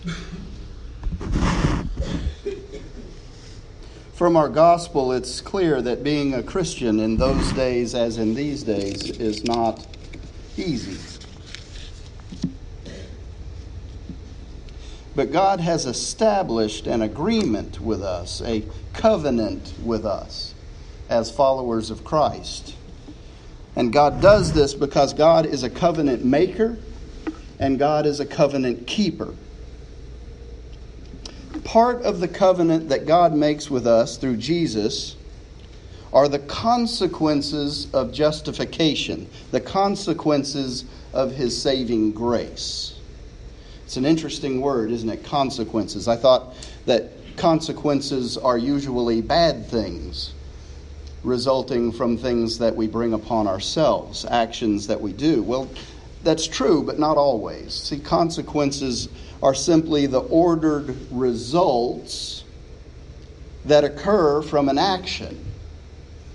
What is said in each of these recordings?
From our gospel, it's clear that being a Christian in those days, as in these days, is not easy. But God has established an agreement with us, a covenant with us as followers of Christ. And God does this because God is a covenant maker and God is a covenant keeper. Part of the covenant that God makes with us through Jesus are the consequences of justification, the consequences of his saving grace. It's an interesting word, isn't it? Consequences. I thought that consequences are usually bad things resulting from things that we bring upon ourselves, actions that we do. Well, that's true, but not always. See, consequences are simply the ordered results that occur from an action.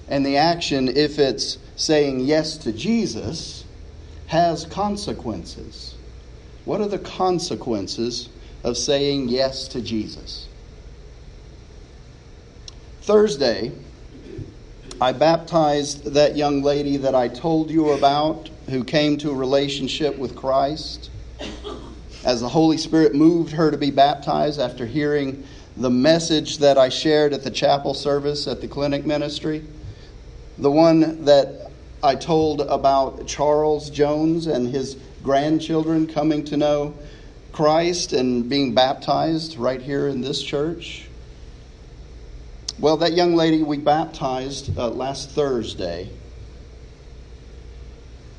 And the action, if it's saying yes to Jesus, has consequences. What are the consequences of saying yes to Jesus? Thursday, I baptized that young lady that I told you about who came to a relationship with Christ. As the Holy Spirit moved her to be baptized after hearing the message that I shared at the chapel service at the clinic ministry, the one that I told about Charles Jones and his grandchildren coming to know Christ and being baptized right here in this church. Well, that young lady we baptized uh, last Thursday.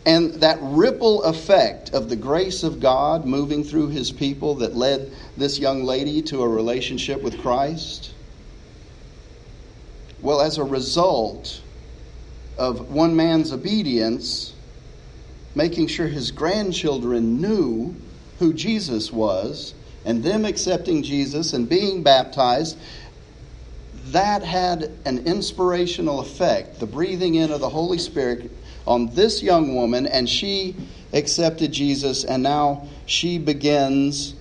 And that ripple effect of the grace of God moving through his people that led this young lady to a relationship with Christ. Well, as a result of one man's obedience, making sure his grandchildren knew who Jesus was, and them accepting Jesus and being baptized, that had an inspirational effect, the breathing in of the Holy Spirit on this young woman, and she accepted Jesus, and now she begins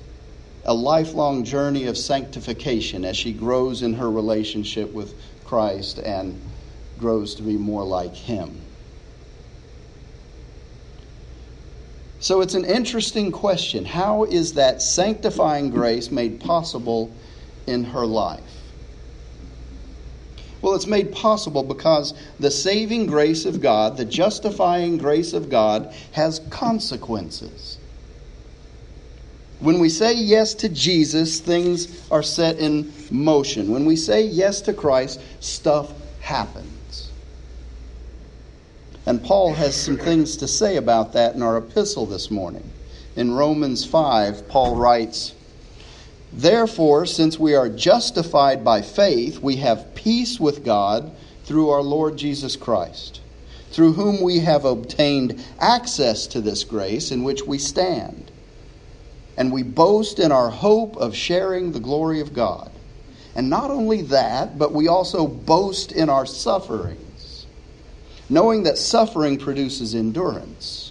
a lifelong journey of sanctification as she grows in her relationship with Christ and grows to be more like Him. So it's an interesting question. How is that sanctifying grace made possible in her life? Well, it's made possible because the saving grace of God, the justifying grace of God, has consequences. When we say yes to Jesus, things are set in motion. When we say yes to Christ, stuff happens. And Paul has some things to say about that in our epistle this morning. In Romans 5, Paul writes, Therefore, since we are justified by faith, we have peace with God through our Lord Jesus Christ, through whom we have obtained access to this grace in which we stand. And we boast in our hope of sharing the glory of God. And not only that, but we also boast in our sufferings, knowing that suffering produces endurance.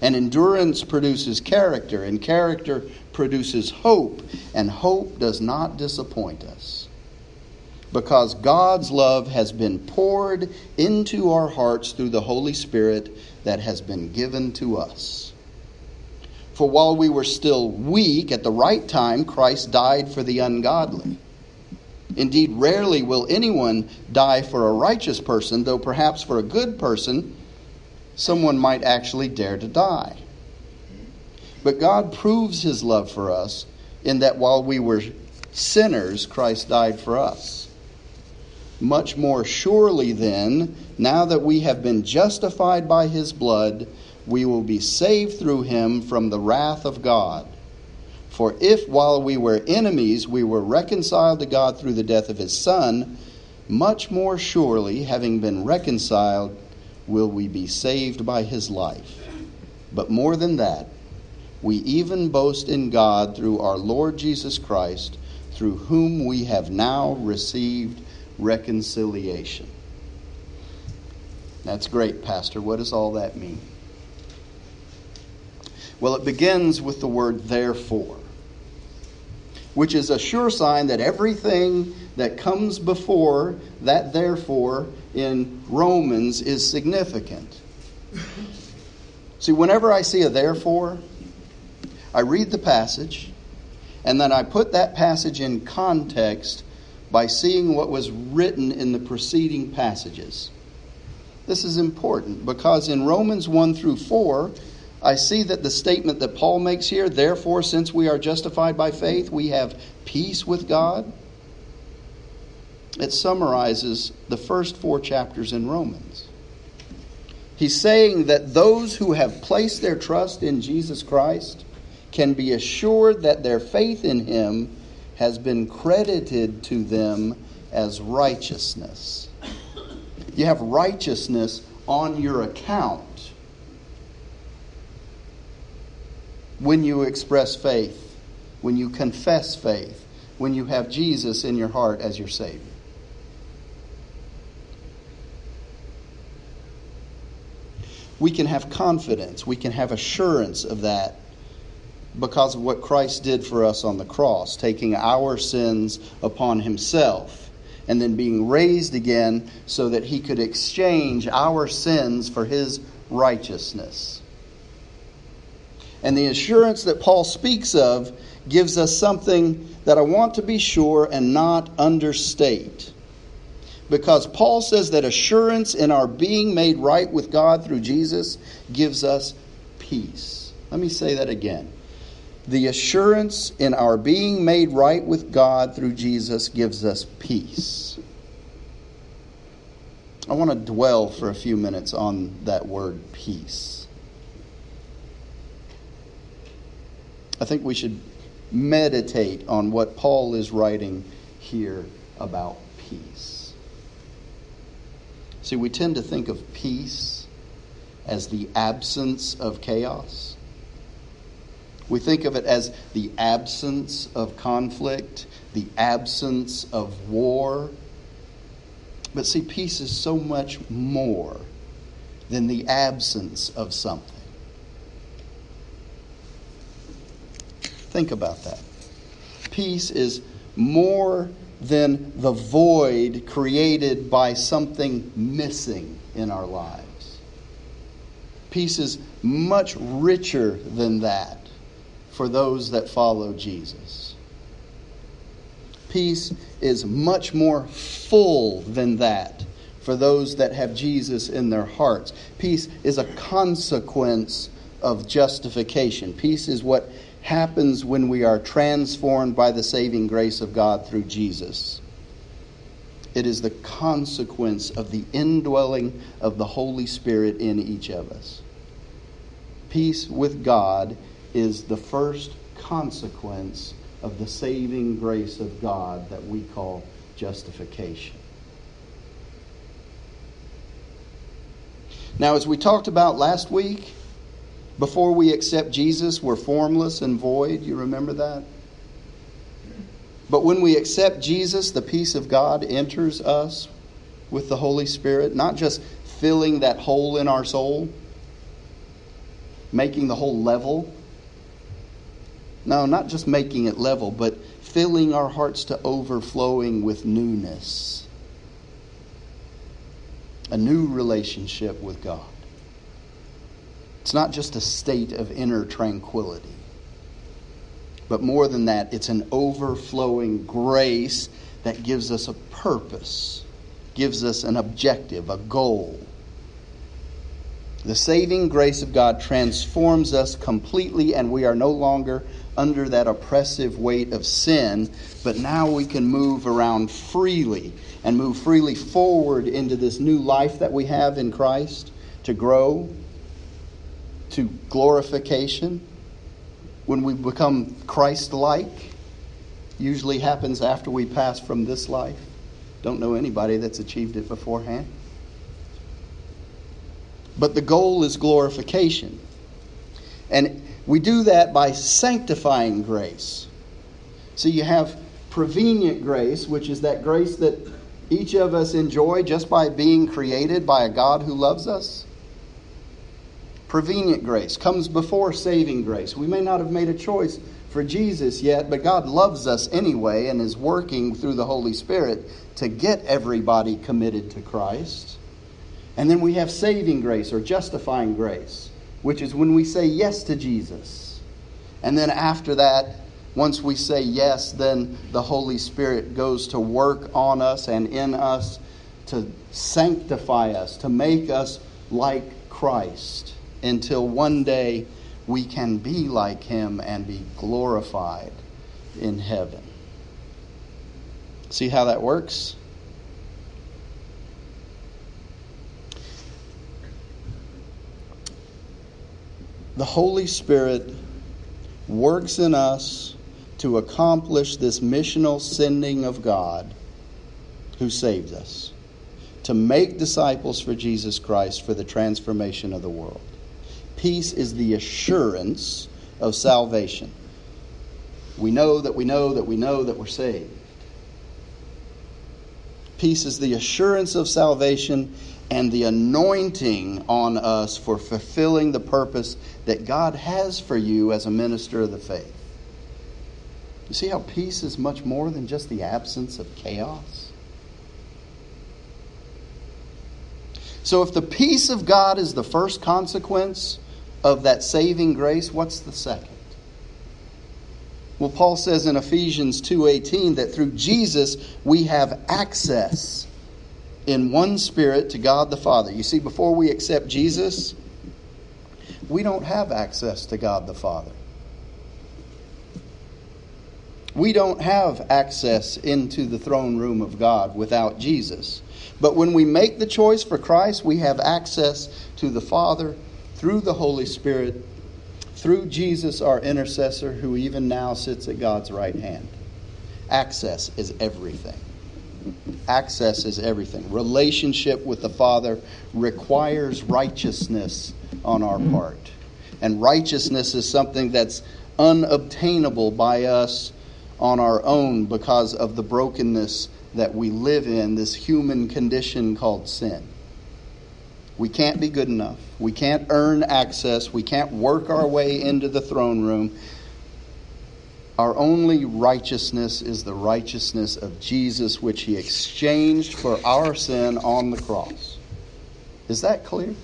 And endurance produces character, and character produces hope, and hope does not disappoint us. Because God's love has been poured into our hearts through the Holy Spirit that has been given to us. For while we were still weak, at the right time, Christ died for the ungodly. Indeed, rarely will anyone die for a righteous person, though perhaps for a good person, someone might actually dare to die. But God proves his love for us in that while we were sinners, Christ died for us. Much more surely, then, now that we have been justified by his blood, we will be saved through him from the wrath of God. For if while we were enemies we were reconciled to God through the death of his Son, much more surely, having been reconciled, will we be saved by his life. But more than that, we even boast in God through our Lord Jesus Christ, through whom we have now received reconciliation. That's great, Pastor. What does all that mean? Well, it begins with the word therefore. which is a sure sign that everything that comes before that therefore in Romans is significant. See, whenever I see a therefore, I read the passage, and then I put that passage in context by seeing what was written in the preceding passages. This is important because in Romans 1 through 4, I see that the statement that Paul makes here, therefore, since we are justified by faith, we have peace with God. It summarizes the first four chapters in Romans. He's saying that those who have placed their trust in Jesus Christ can be assured that their faith in him has been credited to them as righteousness. You have righteousness on your account when you express faith, when you confess faith, when you have Jesus in your heart as your Savior. We can have confidence, we can have assurance of that because of what Christ did for us on the cross, taking our sins upon himself and then being raised again so that he could exchange our sins for his righteousness. And the assurance that Paul speaks of gives us something that I want to be sure and not understate. Because Paul says that assurance in our being made right with God through Jesus gives us peace. Let me say that again. The assurance in our being made right with God through Jesus gives us peace. I want to dwell for a few minutes on that word peace. I think we should meditate on what Paul is writing here about peace. See, we tend to think of peace as the absence of chaos. We think of it as the absence of conflict, the absence of war. But see, peace is so much more than the absence of something. Think about that. Peace is more than the void created by something missing in our lives. Peace is much richer than that for those that follow Jesus. Peace is much more full than that for those that have Jesus in their hearts. Peace is a consequence of justification. Peace is what happens when we are transformed by the saving grace of God through Jesus. It is the consequence of the indwelling of the Holy Spirit in each of us. Peace with God is the first consequence of the saving grace of God that we call justification. Now, as we talked about last week, before we accept Jesus, we're formless and void. You remember that? But when we accept Jesus, the peace of God enters us with the Holy Spirit, not just filling that hole in our soul, making the hole level. No, not just making it level, but filling our hearts to overflowing with newness. A new relationship with God. It's not just a state of inner tranquility, but more than that, it's an overflowing grace that gives us a purpose, gives us an objective, a goal. The saving grace of God transforms us completely, and we are no longer under that oppressive weight of sin, but now we can move around freely and move freely forward into this new life that we have in Christ to grow to glorification, when we become Christ like, usually happens after we pass from this life. Don't know anybody that's achieved it beforehand. But the goal is glorification. And we do that by sanctifying grace. So you have prevenient grace, which is that grace that each of us enjoy just by being created by a God who loves us. Prevenient grace comes before saving grace. We may not have made a choice for Jesus yet, but God loves us anyway and is working through the Holy Spirit to get everybody committed to Christ. And then we have saving grace or justifying grace, which is when we say yes to Jesus. And then after that, once we say yes, then the Holy Spirit goes to work on us and in us to sanctify us, to make us like Christ until one day we can be like him and be glorified in heaven. See how that works? The Holy Spirit works in us to accomplish this missional sending of God who saved us, to make disciples for Jesus Christ for the transformation of the world. Peace is the assurance of salvation. We know that we know that we know that we're saved. Peace is the assurance of salvation and the anointing on us for fulfilling the purpose that God has for you as a minister of the faith. You see how peace is much more than just the absence of chaos? So, if the peace of God is the first consequence of that saving grace, what's the second? Well, Paul says in Ephesians 2:18 that through Jesus we have access in one spirit to God the Father. You see, before we accept Jesus, we don't have access to God the Father. We don't have access into the throne room of God without Jesus. But when we make the choice for Christ, we have access to the Father through the Holy Spirit, through Jesus, our intercessor, who even now sits at God's right hand. Access is everything. Access is everything. Relationship with the Father requires righteousness on our part. And righteousness is something that's unobtainable by us on our own because of the brokenness that we live in, this human condition called sin. We can't be good enough. We can't earn access. We can't work our way into the throne room. Our only righteousness is the righteousness of Jesus, which he exchanged for our sin on the cross. Is that clear?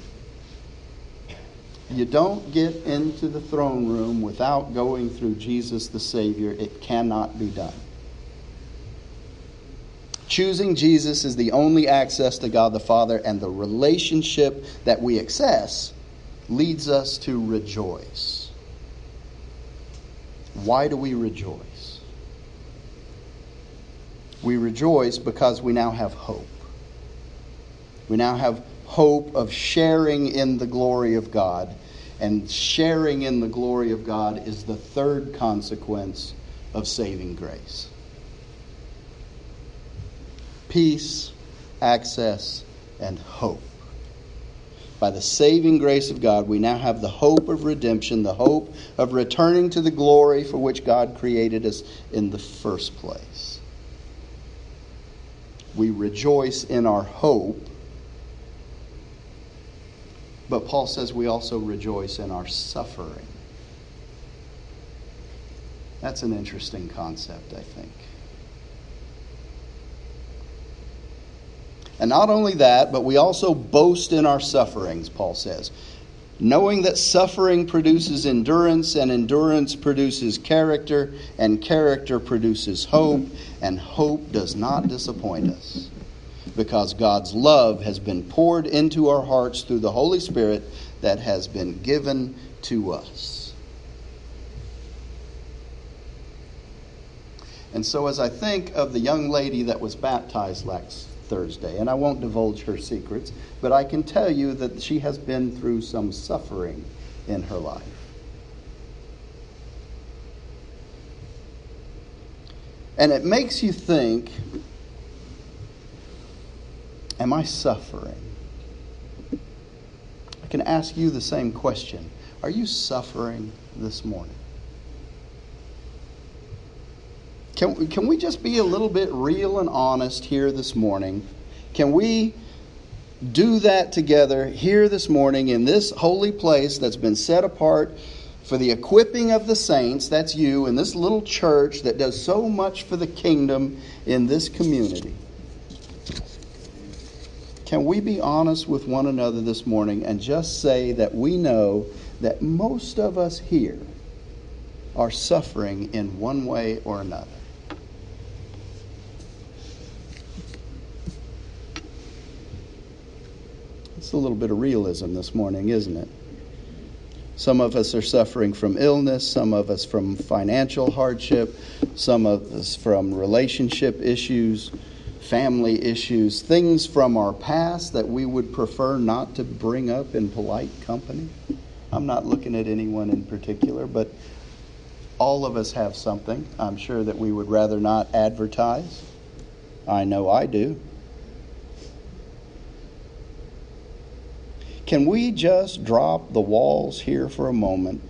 You don't get into the throne room without going through Jesus the Savior. It cannot be done. Choosing Jesus is the only access to God the Father, and the relationship that we access leads us to rejoice. Why do we rejoice? We rejoice because we now have hope. We now have hope of sharing in the glory of God. And sharing in the glory of God is the third consequence of saving grace peace, access, and hope. By the saving grace of God, we now have the hope of redemption, the hope of returning to the glory for which God created us in the first place. We rejoice in our hope, but Paul says we also rejoice in our suffering. That's an interesting concept, I think. And not only that, but we also boast in our sufferings, Paul says. Knowing that suffering produces endurance, and endurance produces character, and character produces hope, and hope does not disappoint us. Because God's love has been poured into our hearts through the Holy Spirit that has been given to us. And so, as I think of the young lady that was baptized last Thursday. And I won't divulge her secrets, but I can tell you that she has been through some suffering in her life. And it makes you think Am I suffering? I can ask you the same question. Are you suffering this morning? Can, can we just be a little bit real and honest here this morning? Can we do that together here this morning in this holy place that's been set apart for the equipping of the saints, that's you, in this little church that does so much for the kingdom in this community. Can we be honest with one another this morning and just say that we know that most of us here are suffering in one way or another? It's a little bit of realism this morning, isn't it? Some of us are suffering from illness, some of us from financial hardship, some of us from relationship issues, family issues, things from our past that we would prefer not to bring up in polite company. I'm not looking at anyone in particular, but all of us have something I'm sure that we would rather not advertise. I know I do. Can we just drop the walls here for a moment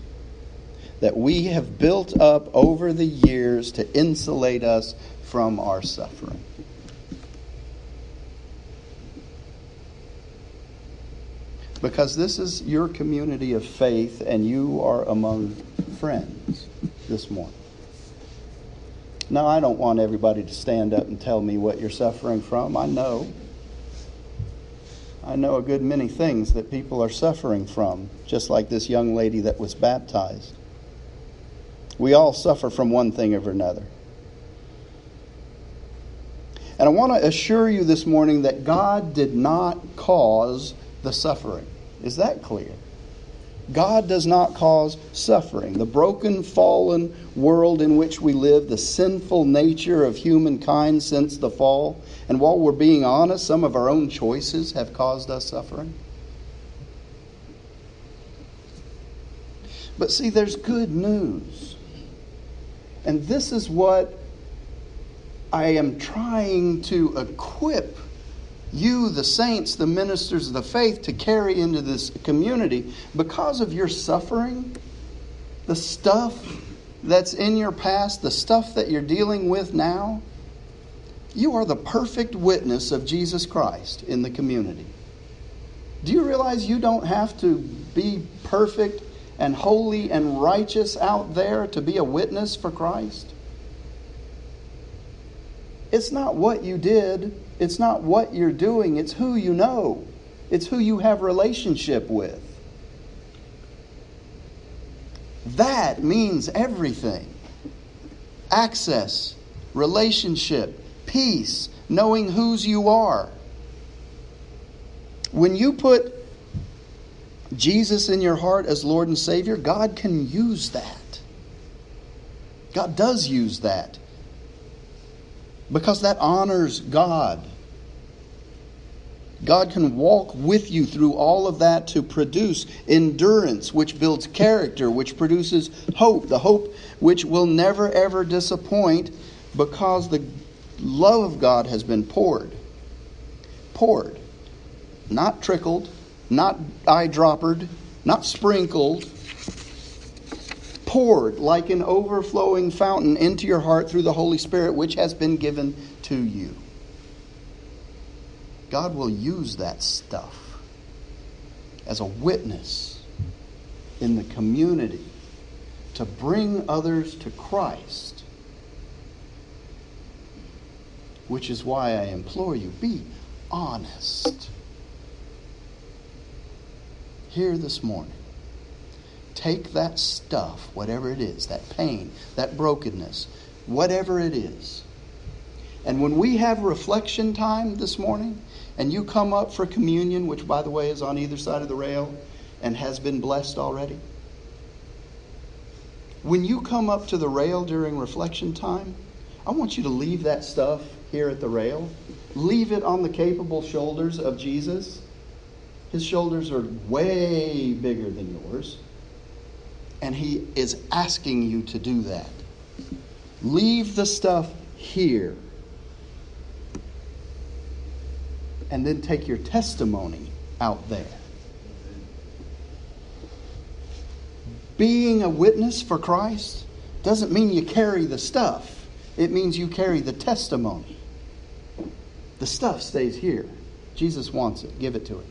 that we have built up over the years to insulate us from our suffering? Because this is your community of faith and you are among friends this morning. Now, I don't want everybody to stand up and tell me what you're suffering from. I know. I know a good many things that people are suffering from, just like this young lady that was baptized. We all suffer from one thing or another. And I want to assure you this morning that God did not cause the suffering. Is that clear? God does not cause suffering. The broken, fallen world in which we live, the sinful nature of humankind since the fall, and while we're being honest, some of our own choices have caused us suffering. But see, there's good news. And this is what I am trying to equip you, the saints, the ministers of the faith, to carry into this community because of your suffering, the stuff that's in your past, the stuff that you're dealing with now. You are the perfect witness of Jesus Christ in the community. Do you realize you don't have to be perfect and holy and righteous out there to be a witness for Christ? It's not what you did, it's not what you're doing, it's who you know. It's who you have relationship with. That means everything. Access, relationship, peace, knowing whose you are. When you put Jesus in your heart as Lord and Savior, God can use that. God does use that because that honors God. God can walk with you through all of that to produce endurance, which builds character, which produces hope, the hope which will never ever disappoint because the love of God has been poured. Poured. Not trickled, not eyedroppered, not sprinkled, poured like an overflowing fountain into your heart through the Holy Spirit, which has been given to you. God will use that stuff as a witness in the community to bring others to Christ. Which is why I implore you be honest. Here this morning take that stuff, whatever it is, that pain, that brokenness, whatever it is. And when we have reflection time this morning, and you come up for communion, which, by the way, is on either side of the rail and has been blessed already, when you come up to the rail during reflection time, I want you to leave that stuff here at the rail. Leave it on the capable shoulders of Jesus. His shoulders are way bigger than yours and He is asking you to do that. Leave the stuff here. And then take your testimony out there. Being a witness for Christ doesn't mean you carry the stuff, it means you carry the testimony. The stuff stays here. Jesus wants it. Give it to him.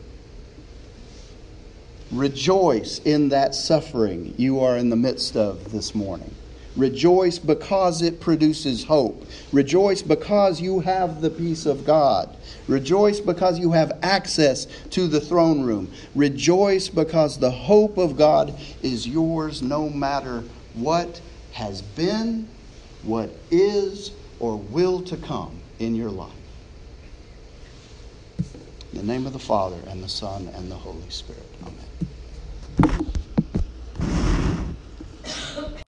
Rejoice in that suffering you are in the midst of this morning. Rejoice because it produces hope. Rejoice because you have the peace of God. Rejoice because you have access to the throne room. Rejoice because the hope of God is yours no matter what has been, what is, or will to come in your life. In the name of the Father, and the Son, and the Holy Spirit. Amen.